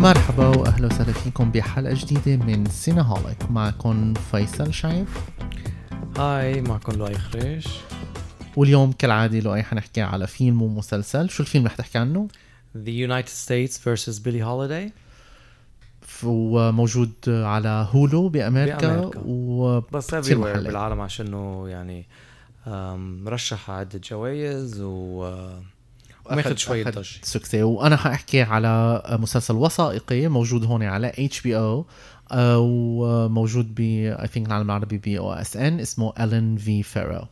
مرحبا وأهلا وسهلا فيكم بحلقة جديدة من سينهوليك معكم فيصل شعيب هاي معكم لؤي خريش واليوم كالعادة لؤي حنحكي على فيلم ومسلسل شو الفيلم رح تحكي عنه؟ The United States versus Billie Holiday وموجود على هولو بأمريكا, بأمريكا. و بس. بالعالم عشانه يعني آم، مرشح على عدة جوائز و وماخذ شوية ضجة سكسي. وأنا حأحكي على مسلسل وثائقي موجود هون على HBO وموجود ب I think العالم العربي ب OSN اسمه Allen v. Farrow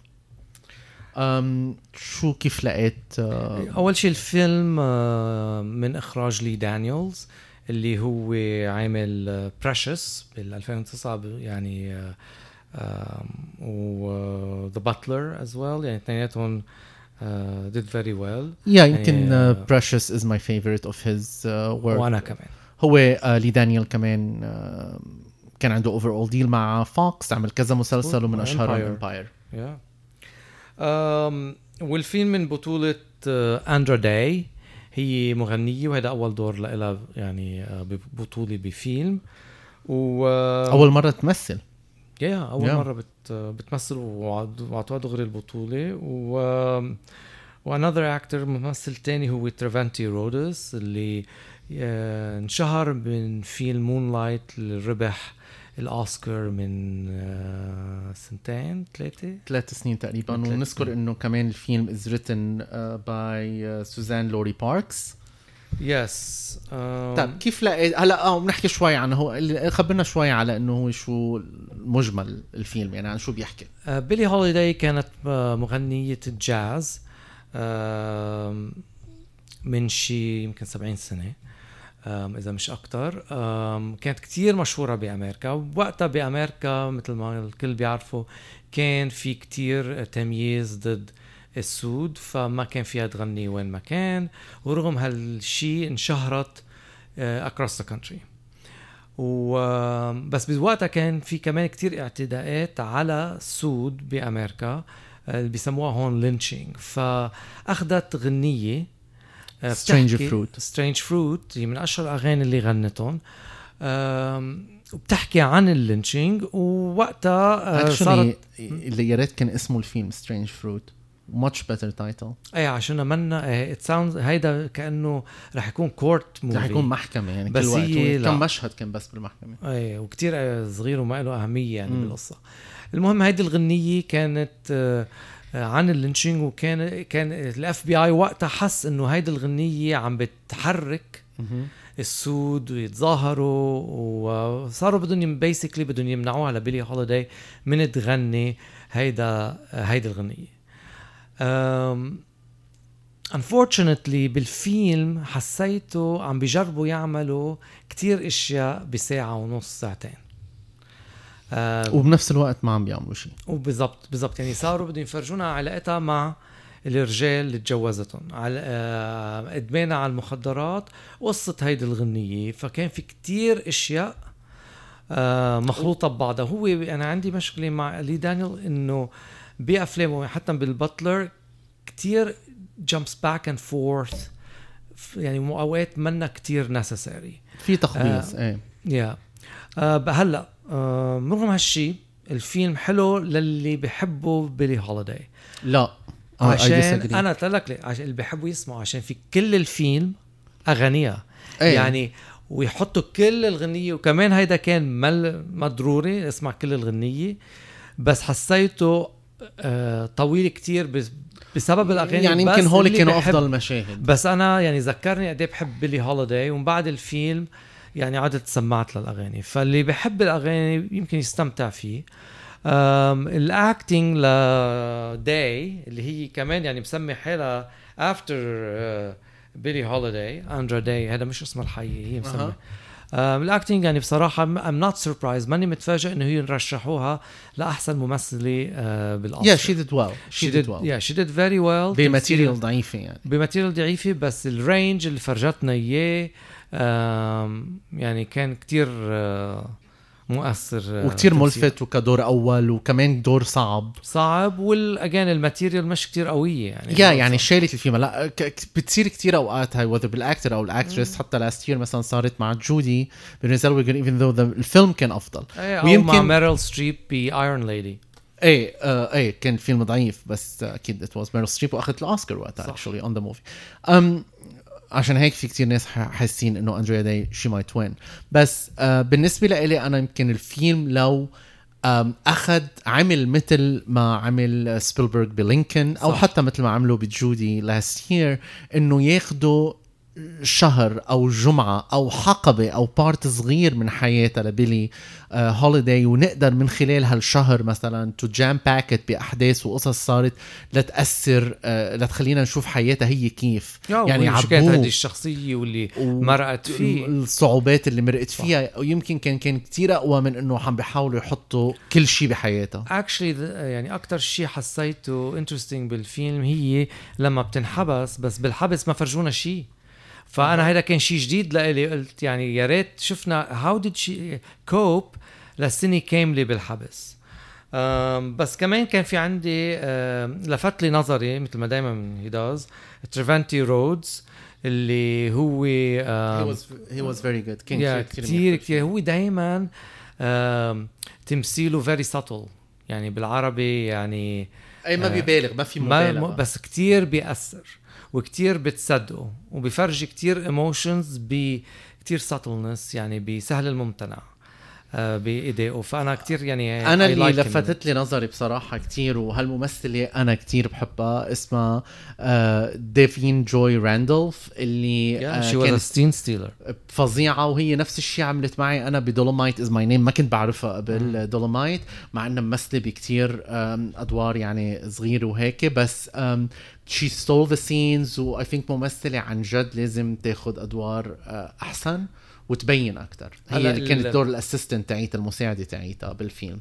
أم شو كيف لقيت آه، أول شيء الفيلم آه، من إخراج لي دانييلز اللي هو عامل Precious بال 2009 ب- يعني آه، و The Butler as well يعني اثنيناتهم آه، did very well. yeah يمكن آه، آه، Precious is my favorite of his uh, work. وأنا كمان هو آه، لي دانيال كمان آه، كان عنده overall deal مع Fox عمل كذا مسلسل ومن اشهرهم Empire. امباير يا um, والفيلم من بطولة uh, أندرا داي هي مغنية وهذا أول دور لها يعني uh, ببطولة بفيلم. و uh, أول مرة تمثل. yeah أول Yeah. مرة بت بتمثل وعطوها دغري البطولة و و another أكتر ممثل تاني هو ترافانتي رودس اللي آه، انشهر من فيلم Moonlight اللي ربح الأوسكار من آه، سنتين ثلاثة ثلاث سنين تقريبا ونذكر. إنه كمان الفيلم از written by سوزان لوري باركس yes طيب كيف لقيت هلا آه بنحكي شوي عنه. هو خبرنا شوي على إنه هو شو مجمل الفيلم يعني عن شو بيحكي. بيلي هوليداي كانت آه، مغنية جاز آم، من شي يمكن 70 سنة آم، إذا مش أكتر. كانت كتير مشهورة بأمريكا. وقتها بأمريكا مثل ما الكل بيعرفوا كان في كتير تمييز ضد السود فما كان فيها تغني وين ما كان ورغم هالشي انشهرت آه، across the country. و بس بوقتها كان في كمان كتير اعتداءات على السود بأمريكا آه، اللي بيسموها هون lynching فأخذت غنية Strange Fruit. Strange Fruit هي من أشهر الأغاني اللي غنتهم. وبتحكي عن ال lynching ووقتها آه، صارت اللي يا ريت كان اسمه الفيلم Strange Fruit much better title. اي عشان منا it sounds هيدا كأنه رح يكون court movie رح يكون محكمة يعني بس كل وقت. كم مشهد كان بس بالمحكمة؟ إيه وكتير صغير وما له أهمية يعني مم. بالقصة. المهم هيدي الغنية كانت آه، عن اللينشينج وكان كان ال FBI وقتها حس إنه هيدي الغنية عم بتحرك السود ويتظاهروا وصاروا بدهم basically بدهم يمنعوها لبيلي هوليداي من تغني هيدا هيدي الغنية. Unfortunately بالفيلم حسيته عم بيجربوا يعملوا كتير أشياء بساعة ونص ساعتين. وبنفس الوقت ما عم بيعملوا شيء. وبالضبط بالضبط يعني صاروا بدهم يفرجونا علاقتها مع الرجال اللي تجوزتهم. على إدمانها على المخدرات وقصة هيدي الغنية. فكان في كتير أشياء مخلوطة ببعضها. هو أنا عندي مشكلة مع لي دانيال إنه بافلامه حتى بال Butler كتير jumps back and forth يعني أوقات منا كتير necessary في تخبيص إيه. yeah آه هلا آه رغم هالشي الفيلم حلو للي بحبوا بيلي هوليداي. لا. آه، عشان. أنا قلت لك عشان اللي بحبوا يسمعوا عشان في كل الفيلم اغانيها إيه. يعني ويحطوا كل الغنية وكمان هيدا كان كمان ما ضروري اسمع كل الغنية. بس حسيته آه طويل كتير بس- بسبب الأغاني يعني يمكن هول كانوا أفضل مشاهد بس أنا يعني ذكرني قد إيه بحب بيلي هوليداي ومن بعد الفيلم يعني عدت سمعت للأغاني. فاللي بحب الأغاني يمكن يستمتع فيه. ال acting ل Day اللي هي كمان يعني مسمي حالها after بيلي هوليداي Andra Day هذا مش اسمها الحقيقي هي مسمى أها. أم ال acting يعني بصراحة I'm not surprised ماني متفاجئ إنه هي رشحوها لأحسن ممثلة uh, بالأوسكار. يا شي ديد ويل she شي did ديد ويل yeah she did very well. ب material ضعيفة يعني. ب material ضعيفة بس ال range اللي فرجتنا إياه يعني كان كتير آه، مؤثر آه، وكتير. ملفت وكدور أول وكمان دور صعب. صعب و again ال material مش كتير قوية يعني. yeah يعني شالت الفيلم. لا بتصير كتير أوقات هاي whether بال actor أو ال actress حتى last year مثلا صارت مع Judy بـ Renée Zellweger even though الفيلم كان أفضل. إيه أو مع ميريل ستريب ب Iron Lady إيه آه إيه كان فيلم ضعيف بس أكيد it was ميرل ستريب وأخذت الأوسكار وقتها. actually on the movie عشان هيك في كتير ناس حاسين إنه أندريا داي she might win بس آه بالنسبة لإلي أنا يمكن الفيلم لو أخذ عمل مثل ما عمل سبيلبرغ ب Lincoln أو صح. حتى مثل ما عملوا ب Judy last year إنه ياخدوا شهر أو جمعة أو حقبة أو part صغير من حياتها لبيلي هوليداي ونقدر من خلال هالشهر مثلا to jam-pack it بأحداث وقصص صارت لتأثر آه، لتخلينا نشوف حياتها هي كيف. يعني عبوه. هذه الشخصية واللي مرقت فيه. الصعوبات اللي مرقت فيها ويمكن كان كان كتير أقوى من إنه عم بيحاولوا يحطوا كل شيء بحياتها. actually يعني أكثر شيء حسيته interesting بالفيلم هي لما بتنحبس بس بالحبس ما فرجونا شيء فأنا هذا كان شيء جديد لإلي قلت يعني يا ريت شفنا how did she cope لسنه كاملة بالحبس. بس كمان كان في عندي لفت لي نظري مثل ما دائما he does تريفانتي رودز اللي هو good. كان yeah كتير كثير. كثير هو دائما تمثيله very subtle يعني بالعربي يعني اي ما آه، بيبالغ ما في مبالغة. بس كتير بيأثر. وكتير بتصدقه وبيفرجي كتير emotions بكتير subtleness يعني بسهل الممتنع. آه، بإيديه. فأنا كتير يعني أنا اللي like. لفتت لي نظري بصراحة كتير وهالممثله أنا كتير بحبها اسمها آه، ديفين جوي راندولف اللي Yeah, آه، she was a كانت scene stealer. فظيعة وهي نفس الشيء عملت معي. أنا ب Dolemite Is My Name ما كنت بعرفها قبل Dolemite مع انها ممثلة بكتير آم، أدوار يعني صغيرة وهيك. بس she stole the scenes و I think ممثلة عن جد لازم تاخذ أدوار أحسن. وتبين أكثر هي اللي كانت دور ال assistant تاعيتها المساعدة تاعيتها بالفيلم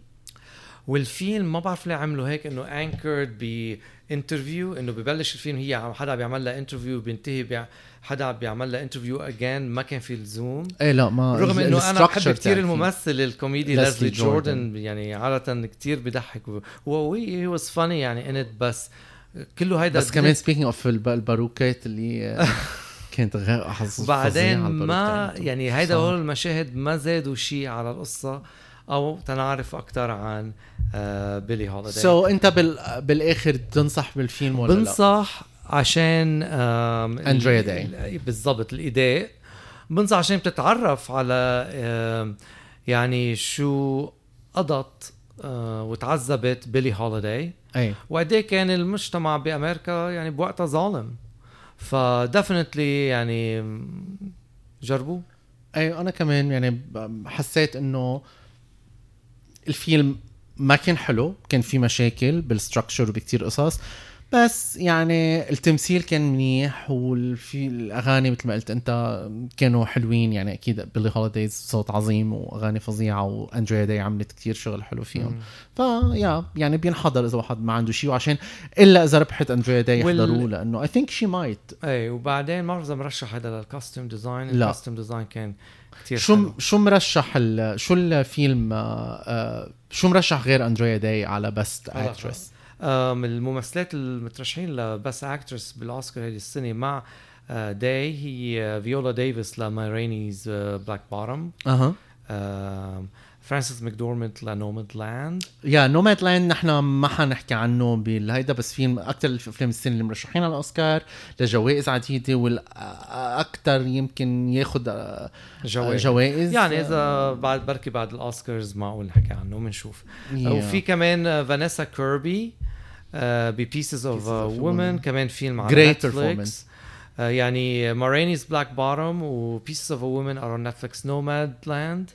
والفيلم ما بعرف ليه عملوا هيك إنه anchored ب interview إنه ببلش الفيلم هي حدا بيعمل لها interview بينتهي بيع حدا بيعمل لها interview again ما كان في الزوم إيه لا ما رغم إنه أنا بحب كثير. الممثل الكوميدي ليزلي جوردن. يعني عادة كثير بضحك هو he was funny يعني انت بس كله هيدا بس كمان سبيكينج اوف الباروكات اللي كانت غير حظ وبعدين فظيعة الباروك ما. يعني هيدا. هول المشاهد ما زادوا شيء على القصة أو تنعرف أكثر عن آه بيلي هوليداي سو so, أنت بال... بالآخر تنصح بالفيلم ولا لا؟ بنصح عشان آم، أندريا ال- داي. ال- بالضبط الاداء بنصح عشان بتتعرف على يعني شو قضت آه، وتعذبت بيلي هوليداي أي وقد إيه كان المجتمع بأمريكا يعني بوقتها ظالم فدفنتلي يعني م، جربوه اي أنا كمان يعني حسيت إنه الفيلم ما كان حلو كان في مشاكل بال structure وبكتير قصص. بس يعني التمثيل كان منيح والفي الأغاني مثل ما قلت أنت كانوا حلوين يعني أكيد بيلي هوليديز صوت عظيم وأغاني فظيعة واندريا داي عملت كتير شغل حلو فيهم. ف yeah يعني بينحضر إذا واحد ما عنده شيء وعشان إلا إذا ربحت اندريا داي وال- يحضروه لأنه I think she might اي وبعدين ما بعرف إذا مرشح هذا لل costume design لا. ال costume design كان كثير شو شو مرشح ال- شو الفيلم آه، آه، شو مرشح غير اندريا داي على best actress آم، الممثلات المترشحين ل best actress بالأوسكار هذه السنة مع آه، داي هي آه، فيولا ديفيس ل Ma Rainey's Black Bottom أها. فرانسيس ماكدورمند ل Nomadland yeah Nomadland نحن ما حنحكي عنه بالهيدا بس فيلم أكثر الأفلام السنة اللي مرشحين على الاوسكار لجوائز عديدة والاكثر يمكن ياخذ جوائز. جوائز. يعني إذا بعد بركي بعد الأوسكارز معقول نحكي عنه بنشوف Yeah. وفي كمان آه، فانيسا كيربي ب Pieces of Pieces of a Woman. كمان فيلم على نتفليكس آه، يعني Ma Rainey's Black Bottom و Pieces of a Woman are نتفليكس Nomadland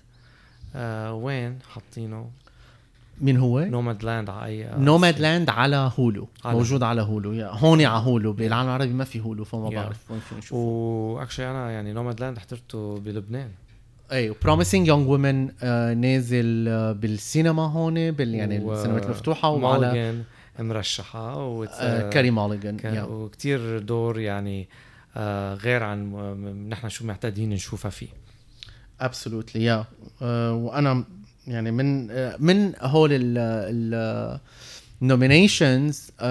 وين حاطينه؟ مين هو؟ Nomadland على اي نوماد لاند على هولو على موجود على هولو هون على هولو بالعالم العربي ما في هولو فما Yeah. بعرف. وين فينا نشوفه و actually أنا يعني Nomadland حضرته بلبنان. أي و Promising Young Woman نازل آه، بالسينما هون بال يعني و- السينمات المفتوحة وعلى مرشحة و آه، كاري yeah. وكتير دور يعني آه غير عن نحن شو معتادين نشوفها فيه. absolutely yeah. وأنا يعني من آه، من هول ال nominations uh,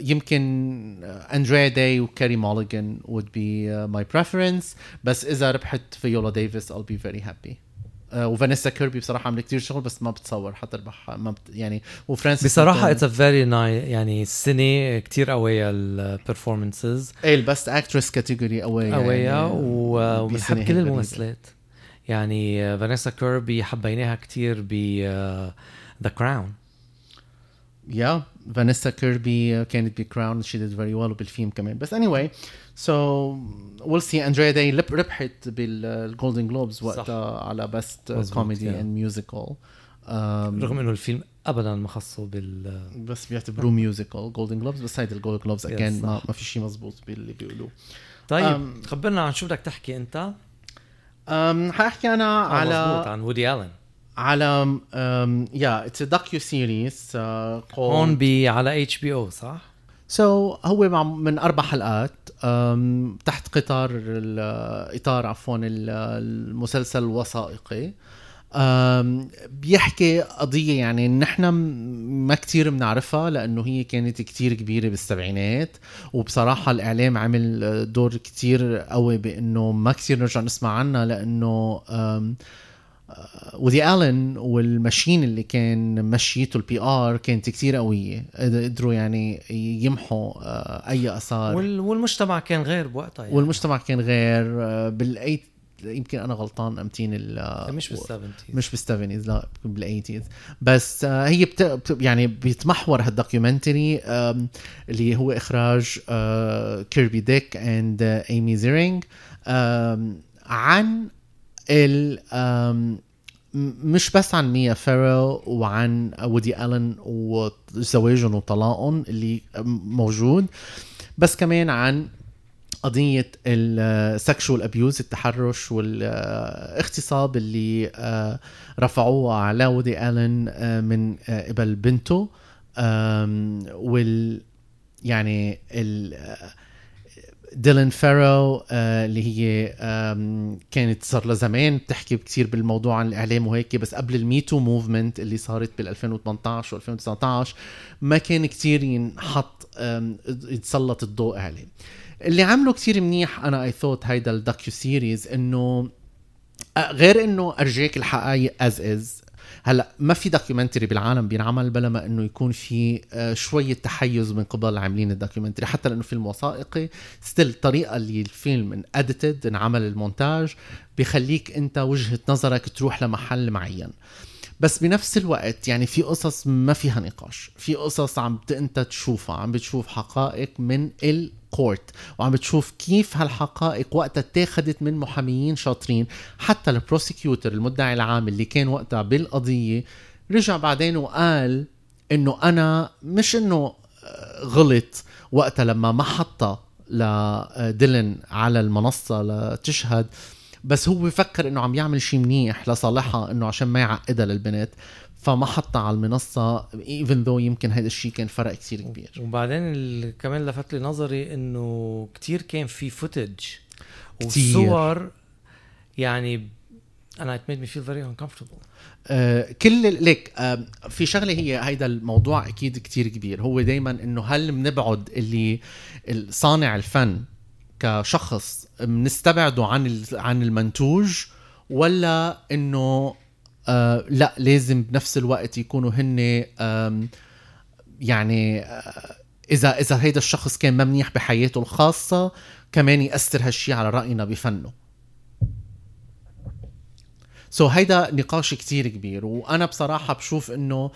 يمكن أندريا داي وكاري موليجان would be uh, my preference. بس إذا ربحت فيولا ديفيس I'll be very happy. وفانيسا كيربي بصراحة عملت كتير شغل بس ما بتصور حتربح ما بت يعني وفرانسيس بصراحة اتس ا فيري ناي يعني السنة كتير قوية ال performances إيه ال best actress category قوية قوية يعني وبنحب كل. الممثلات. يعني فانيسا كيربي حبيناها كتير ب The Crown yeah فانيسا كيربي كانت ب Crown she did very well وبالفيلم كمان. بس anyway so we'll see اندريا داي ربحت بال Golden Globes وقتها على best comedy. and musical رغم إنه الفيلم ابدا ما خصه بال بس بيعتبروه musical Golden Globes بس هيدي ال Golden Globes again ما, في شيء مزبوط باللي بيقولوه. طيب Um, خبرنا عن شو بدك تحكي أنت؟ أم حأحكي أنا آه، مزبوط على عن وودي ألن على yeah it's docuseries هون ب على HBO صح؟ so so, هو مع من أربع حلقات أم، تحت قطار إطار عفوا ال- المسلسل الوثائقي أم، بيحكي قضية يعني نحن ما كتير بنعرفها لأنه هي كانت كتير كبيرة بالسبعينات وبصراحة الإعلام عمل دور كتير قوي بأنه ما كتير نرجع نسمع عنها لأنه وودي آلن وال machine اللي كان مشيته ال PR كانت كتير قوية. قدروا يعني يمحوا آه، أثار. وال... والمجتمع كان غير بوقتها يعني. والمجتمع كان غير آه، بال eight يمكن أنا غلطان أمتين ال مش بال seventies مش بال seventies لا بال eighties بس آه، هي بت... بت- يعني بيتمحور هال documentary اللي هو إخراج آه، كيربي ديك and ايمي زيرينج عن ال مش بس عن ميا فيرو وعن وودي ألن وزواجهم وطلاقهم اللي موجود بس كمان عن قضية ال sexual abuse التحرش والاغتصاب اللي آه، رفعوه على وودي ألن آه، من آه، قبل بنته وال يعني ال آه، ديلان فيرو آه، اللي هي كانت صار لها زمان بتحكي كثير بالموضوع عن الإعلام وهيك بس قبل ال Me Too movement اللي صارت بال 2018 و2019 ما كان كثير ينحط يتسلط الضوء عليه. اللي عمله كتير منيح أنا اي ثوت هيدا ال docuseries إنه آه، غير إنه أرجيك الحقائق as as هلا ما في documentary بالعالم بينعمل بلا ما إنه يكون في آه، شوية تحيز من قبل عاملين ال documentary حتى لأنه فيلم وثائقي still الطريقة اللي الفيلم انعمل المونتاج بخليك أنت وجهة نظرك تروح لمحل معين. بس بنفس الوقت يعني في قصص ما فيها نقاش. في قصص عم انت تشوفها عم بتشوف حقائق من ال court وعم بتشوف كيف هالحقائق وقتها اتاخدت من محاميين شاطرين. حتى ال prosecutor المدعي العام اللي كان وقتها بالقضية رجع بعدين وقال إنه أنا مش إنه آه، غلط. وقتها لما ما حطها لديلن على المنصة لتشهد بس هو بفكر إنه عم يعمل شيء منيح لصالحها إنه عشان ما يعقدها للبنت فما حطها على المنصة even though يمكن هذا الشيء كان فرق كتير كبير وبعدين. كمان لفت لي نظري إنه كتير كان في فوتج. وصور يعني أنا it made me feel very uncomfortable آه، كل ليك آه، في شغلة هي هيدا الموضوع أكيد كتير كبير هو دايما إنه هل بنبعد اللي صانع الفن كشخص بنستبعده عن عن المنتوج ولا إنه آه لا لازم بنفس الوقت يكونوا هن يعني آه إذا إذا هيدا الشخص كان ما منيح بحياته الخاصة كمان يأثر هالشي على رأينا بفنه. سو so هيدا نقاش كتير كبير وأنا بصراحة بشوف إنه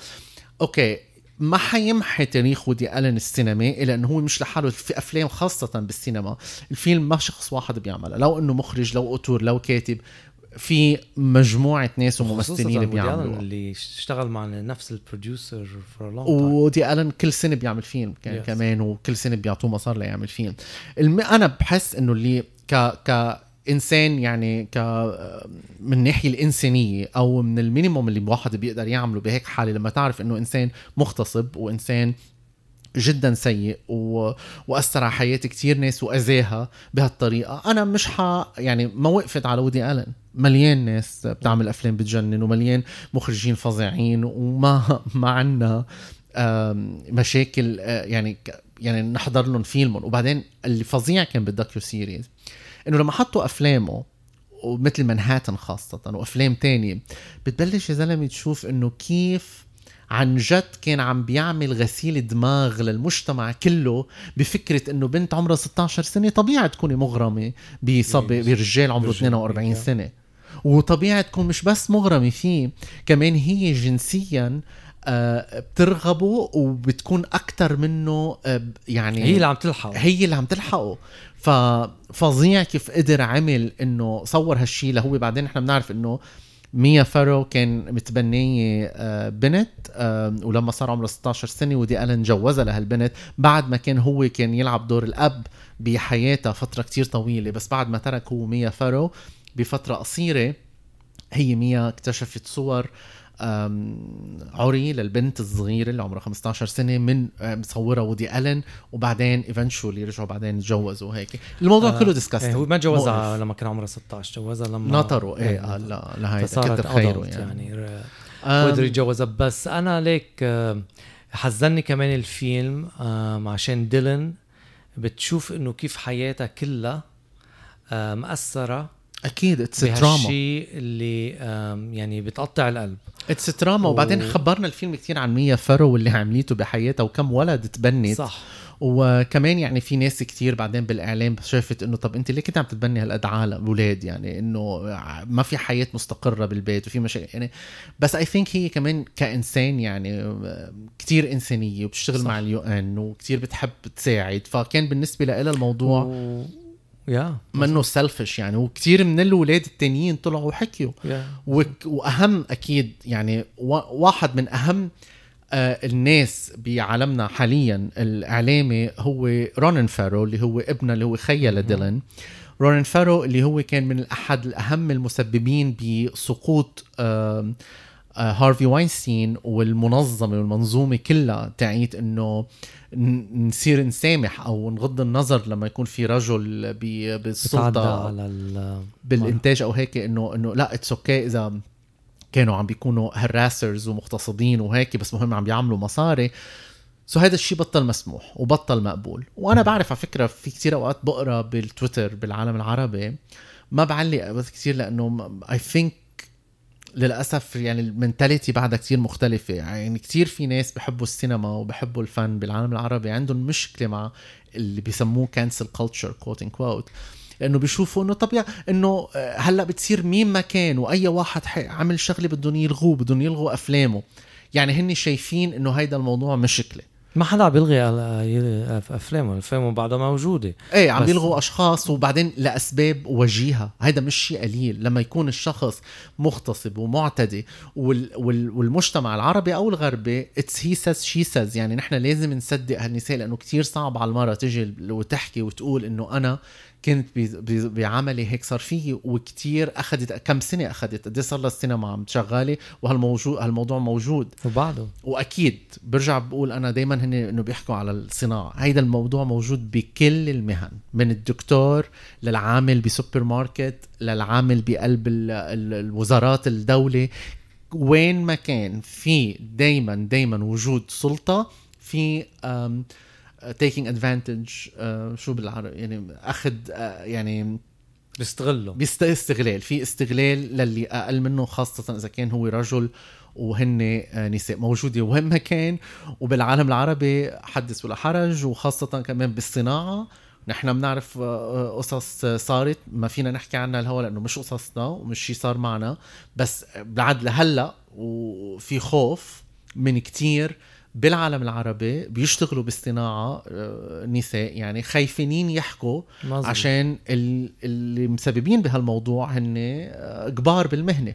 okay ما حيمحي تاريخ ودي ألن السينمائي لأنه هو مش لحاله في أفلام خاصة بالسينما. الفيلم ما شخص واحد بيعملها لو إنه مخرج لو auteur لو كاتب في مجموعة ناس وممثلين بيعملوا. اللي اشتغل مع نفس ال producer for long ودي ألن كل سنة بيعمل فيلم كان Yes. كمان وكل سنة بيعطوه مصاري ليعمل فيلم. الم... أنا بحس إنه اللي ك ك إنسان يعني ك من الناحية الإنسانية أو من ال minimum اللي الواحد بيقدر يعمله بهيك حالة لما تعرف إنه إنسان مغتصب وإنسان جدا سيء و... وأثر على حياة كتير ناس وأذاها بهالطريقة أنا مش ح يعني ما وقفت على ودي آلن. مليان ناس بتعمل أفلام بتجنن ومليان مخرجين فظيعين وما ما عنا مشاكل آه، يعني يعني نحضر لهم فيلمهم. وبعدين اللي فظيع كان بال docuseries إنه لما حطوا أفلامه ومثل منهاتن خاصة وأفلام تانية بتبلش يا زلمة تشوف إنه كيف عن جد كان عم بيعمل غسيل دماغ للمجتمع كله بفكرة إنه بنت عمرها 16 سنة طبيعي تكوني مغرمة بصبي برجال عمره 42 سنة. وطبيعي تكون مش بس مغرمة فيه كمان هي جنسيا بترغبه وبتكون أكثر منه آه، يعني هي اللي عم تلحقه. هي اللي عم تلحقه. ففظيع كيف قدر عمل إنه صور هالشيء اللي هو بعدين إحنا بنعرف إنه ميا فارو كان متبنية آه، بنت ولما صار عمره 16 سنة ودي ألن جوزها لهالبنت. بعد ما كان هو كان يلعب دور الأب بحياتها فترة كتير طويلة. بس بعد ما ترك هو ميا فارو بفترة قصيرة هي ميا اكتشفت صور عري للبنت الصغيرة اللي عمرها 15 سنة من مصورها وودي ألن وبعدين eventually رجعوا بعدين تجوزوا وهيك. الموضوع آه كله discussed إيه هو ما جوزها لما كان عمرها 16 جوزها لما نطروا إيه, إيه لا لهي كتر خيره يعني, يعني قدر يتجوزها. بس أنا ليك حزني كمان الفيلم عشان ديلن. بتشوف إنه كيف حياتها كلها مأثرة. أكيد it's trauma الشيء اللي يعني بتقطع القلب. it's trauma و... وبعدين خبرنا الفيلم كثير عن ميا فرو واللي عمليته بحياتها وكم ولد تبنت صح. وكمان يعني في ناس كتير بعدين بالإعلام شافت إنه طب أنت ليه كنت عم تتبني هالقد عالم؟ أولاد يعني إنه ما في حياة مستقرة بالبيت وفي مشاكل يعني بس I think هي كمان كإنسان يعني كتير إنسانية وبتشتغل صح. مع ال UN وكتير بتحب تساعد. فكان بالنسبة لها الموضوع و... يا منه selfish يعني. وكثير من الاولاد التانيين طلعوا وحكيوا. Yeah. وأهم أكيد يعني واحد من أهم آه الناس بعالمنا حاليا الإعلامي هو رونن فارو اللي هو ابنه اللي هو خيه لديلن. رونن فارو اللي هو كان من احد الأهم المسببين بسقوط آه هارفي واينستين والمنظمة والمنظومة كلها تعيت إنه نصير نسامح أو نغض النظر لما يكون في رجل بالسلطة على بالإنتاج أو هيك انه إنه لا it's okay إذا كانوا عم بيكونوا harassers ومغتصبين وهيك بس مهم عم بيعملوا مصاري. so هذا الشيء بطل مسموح وبطل مقبول. وأنا بعرف على فكرة في كثير أوقات بقرأ بالتويتر بالعالم العربي ما بعلق بس كثير لأنه I think للأسف يعني ال mentality بعدها كتير مختلفة. يعني كتير في ناس بحبوا السينما وبحبوا الفن بالعالم العربي عندهم مشكلة مع اللي بيسموه cancel culture quote unquote لأنه بيشوفوا إنه طبيعي إنه آه، هلأ بتصير مين ما كان وأي واحد عمل شغلة بدهم يلغوه بدهم يلغوا أفلامه. يعني هن شايفين إنه هيدا الموضوع مشكلة. ما حدا بيلغي افلامه افلامه بعدها موجودة. إيه عم بيلغوا أشخاص وبعدين لأسباب وجيهة. هيدا مش شيء قليل. لما يكون الشخص مغتصب ومعتدي وال وال والمجتمع العربي أو الغربي it's he says she says يعني نحن لازم نصدق هالنساء لأنه كتير صعب على المرأة تجي وتحكي وتقول إنه أنا كنت بعملي هيك صار فيي وكتير أخذت كم سنة أخذت؟ قد إيه صار لها السينما عم شغاله وهالموجود هالموضوع موجود. وبعده؟ وأكيد برجع بقول أنا دائما هن إنه بيحكوا على الصناعة. هيدا الموضوع موجود بكل المهن من الدكتور للعامل بسوبر ماركت للعامل بقلب الوزارات الدولة. وين ما كان في دائما دائما وجود سلطة في تيكينج ادفانتج uh, شو بالعربي؟ يعني أخذ uh, يعني بيستغله بيستغلال في استغلال للي أقل منه خاصة إذا كان هو رجل وهن uh, نساء موجودة وين ما كان وبالعالم العربي حدث ولا حرج وخاصة كمان بالصناعة. نحن بنعرف قصص صارت. ما فينا نحكي عنها الهوا لأنه مش قصصنا ومش شيء صار معنا. بس بعد لهلأ وفي خوف من كتير بالعالم العربي بيشتغلوا بالصناعة آه، نساء يعني خايفين يحكوا مزبط. عشان اللي مسببين بهالموضوع هن آه، كبار بالمهنة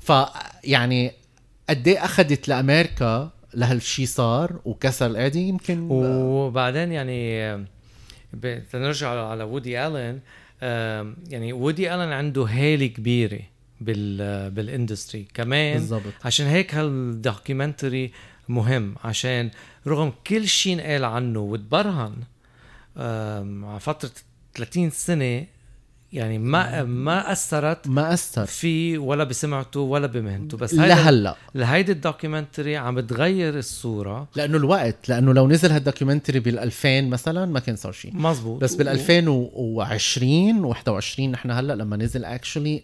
فيعني قد إيه أخذت لأمريكا لهالشي صار وكسر القاعدة يمكن وبعدين يعني نرجع على وودي الن يعني وودي الن عنده هالة كبيرة بال بال industry كمان بالزبط. عشان هيك هال documentary مهم عشان رغم كل شيء انقال عنه وتبرهن على فترة 30 سنة يعني ما ما أثرت ما أثر. فيه ولا بسمعته ولا بمهنته. بس لهلا. لهيدي ال documentary عم بتغير الصورة. لأنه الوقت لأنه لو نزل هال documentary بال 2000 مثلا ما كان صار شيء مزبوط بس بال 2020 و21 نحن هلأ لما نزل actually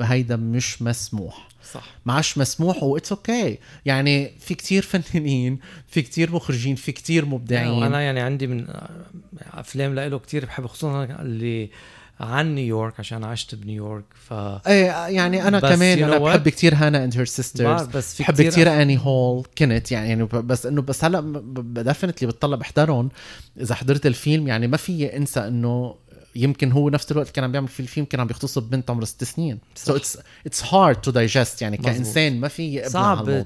هيدا مش مسموح. صح. ما عادش مسموح و it's okay. يعني في كتير فنانين في كتير مخرجين في كتير مبدعين. وأنا يعني عندي من أفلام لإله كتير بحب خصوصا اللي عن نيويورك عشان عشت بنيويورك ف إيه يعني أنا كمان you أنا بحب؟ كتير Hannah and Her Sisters بس في بحب كتير- كتير اني هول كنت يعني يعني بس إنه بس هلأ definitely بتطلع بحضرهم. إذا حضرت الفيلم يعني ما في أنسى إنه يمكن هو نفس الوقت كان عم بيعمل في الفيلم كان عم بيغتصب بنت عمرها ست سنين. so it's it's hard to digest يعني مزبوط. كإنسان ما في صعب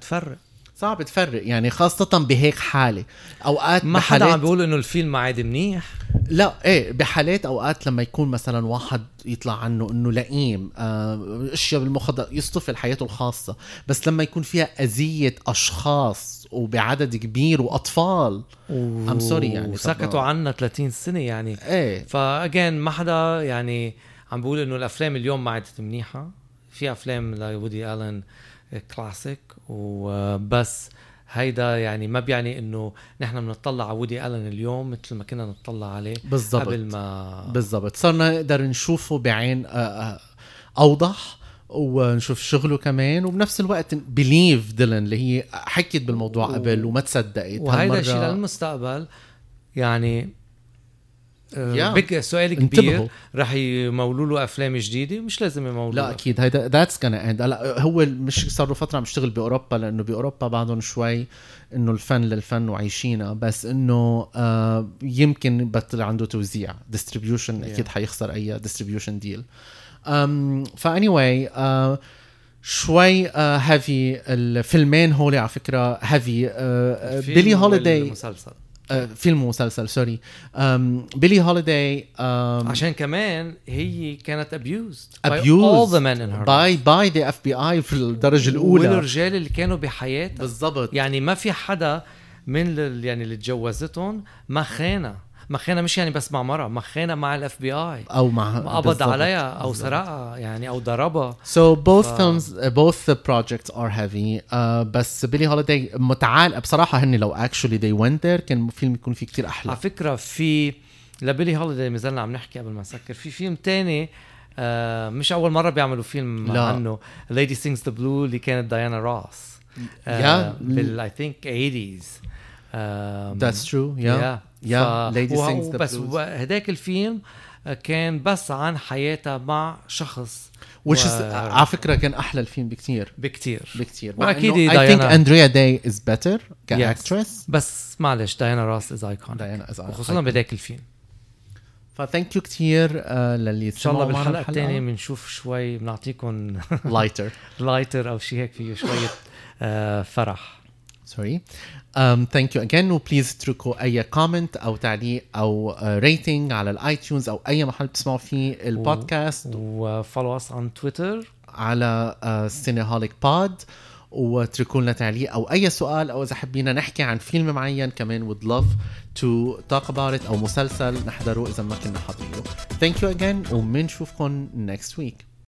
تفرق. صعب تفرق يعني خاصة بهيك حالة. أوقات ما حدا عم بيقول إنه الفيلم عادي منيح. لا إيه بحالات أوقات لما يكون مثلا واحد يطلع عنه إنه لئيم آه، أشياء بالمخدر يصطفل حياته الخاصة. بس لما يكون فيها أذية أشخاص وبعدد كبير وأطفال I'm sorry يعني، وسكتوا طب- عنا 30 سنة يعني. إيه. فاجين ما حدا يعني عم بيقول إنه الأفلام اليوم ما عادت منيحة. في أفلام لودي ألن كلاسيك وبس هيدا يعني ما بيعني إنه نحن بنطلع على وودي ألن اليوم مثل ما كنا نطلع عليه بالضبط. قبل ما بالضبط. صرنا نقدر نشوفه بعين آه، آه، أوضح ونشوف شغله كمان وبنفس الوقت believe ديلن اللي هي حكيت بالموضوع و- قبل وما تصدقت وهيدا الشيء للمستقبل. يعني. بك سؤال كبير. رح يمولوا له أفلام جديدة؟ مش لازم يمولوا لا أكيد. هيدا that's كان and هلا هو مش صار له فترة عم يشتغل بأوروبا لأنه بأوروبا بعدهم شوي إنه الفن للفن وعايشينها بس إنه آه يمكن بطل عنده توزيع. distribution Yeah. أكيد حيخسر أي distribution deal. Funny way شوي heavy الفيلمين هولي على فكرة heavy الفيلم بيلي هوليداي؟ والمسلسل فيلم ومسلسل سوري. بيلي هوليداي عشان كمان هي كانت abused by abused all the men in her life. by by the FBI في الدرجة الأولى. والرجال اللي كانوا بحياتها. بالضبط. يعني ما في حدا من يعني اللي تجوزتهم ما خانها ما خانها مش يعني بس مع مرة ما خانها مع ال FBI أو مع قبض. عليها أو سرقها يعني أو ضربها. So both f- films uh, both the projects are heavy. uh, بس بيلي هوليداي متعال. بصراحة هن لو actually they went there كان الفيلم يكون فيه كتير أحلى. على فكرة في لبيلي هوليداي ما زلنا عم نحكي قبل ما نسكر. في فيلم تاني آه مش أول مرة بيعملوا فيلم لا. عنه. ليدي سينجز ذا بلو اللي كانت ديانا روس Yeah. بال I think 80s آم، That's true. Yeah yeah the بس هداك الفيلم كان بس عن حياتها مع شخص و- على فكرة كان أحلى الفيلم بكتير. بكتير. وأكيد I think ديانا- Andrea Day is better ك actress بس معلش ديانا روس is icon ديانا is وخصوصا بهداك الفيلم. ف thank you كتير uh, للي إن شاء الله بالحلقة الثانية بنشوف شوي بنعطيكم lighter lighter أو شيء هيك فيه شوية آه، فرح. Sorry. Um, thank you again. و please اتركوا أي comment أو تعليق أو rating على ال iTunes أو أي محل بتسمعوا فيه البودكاست و follow us عن تويتر على سينيهوليك بود واتركوا لنا تعليق أو أي سؤال أو إذا حبينا نحكي عن فيلم معين كمان would love to talk about it أو مسلسل نحضره إذا ما كنا حاضرينه. Thank you again. وبنشوفكم next week.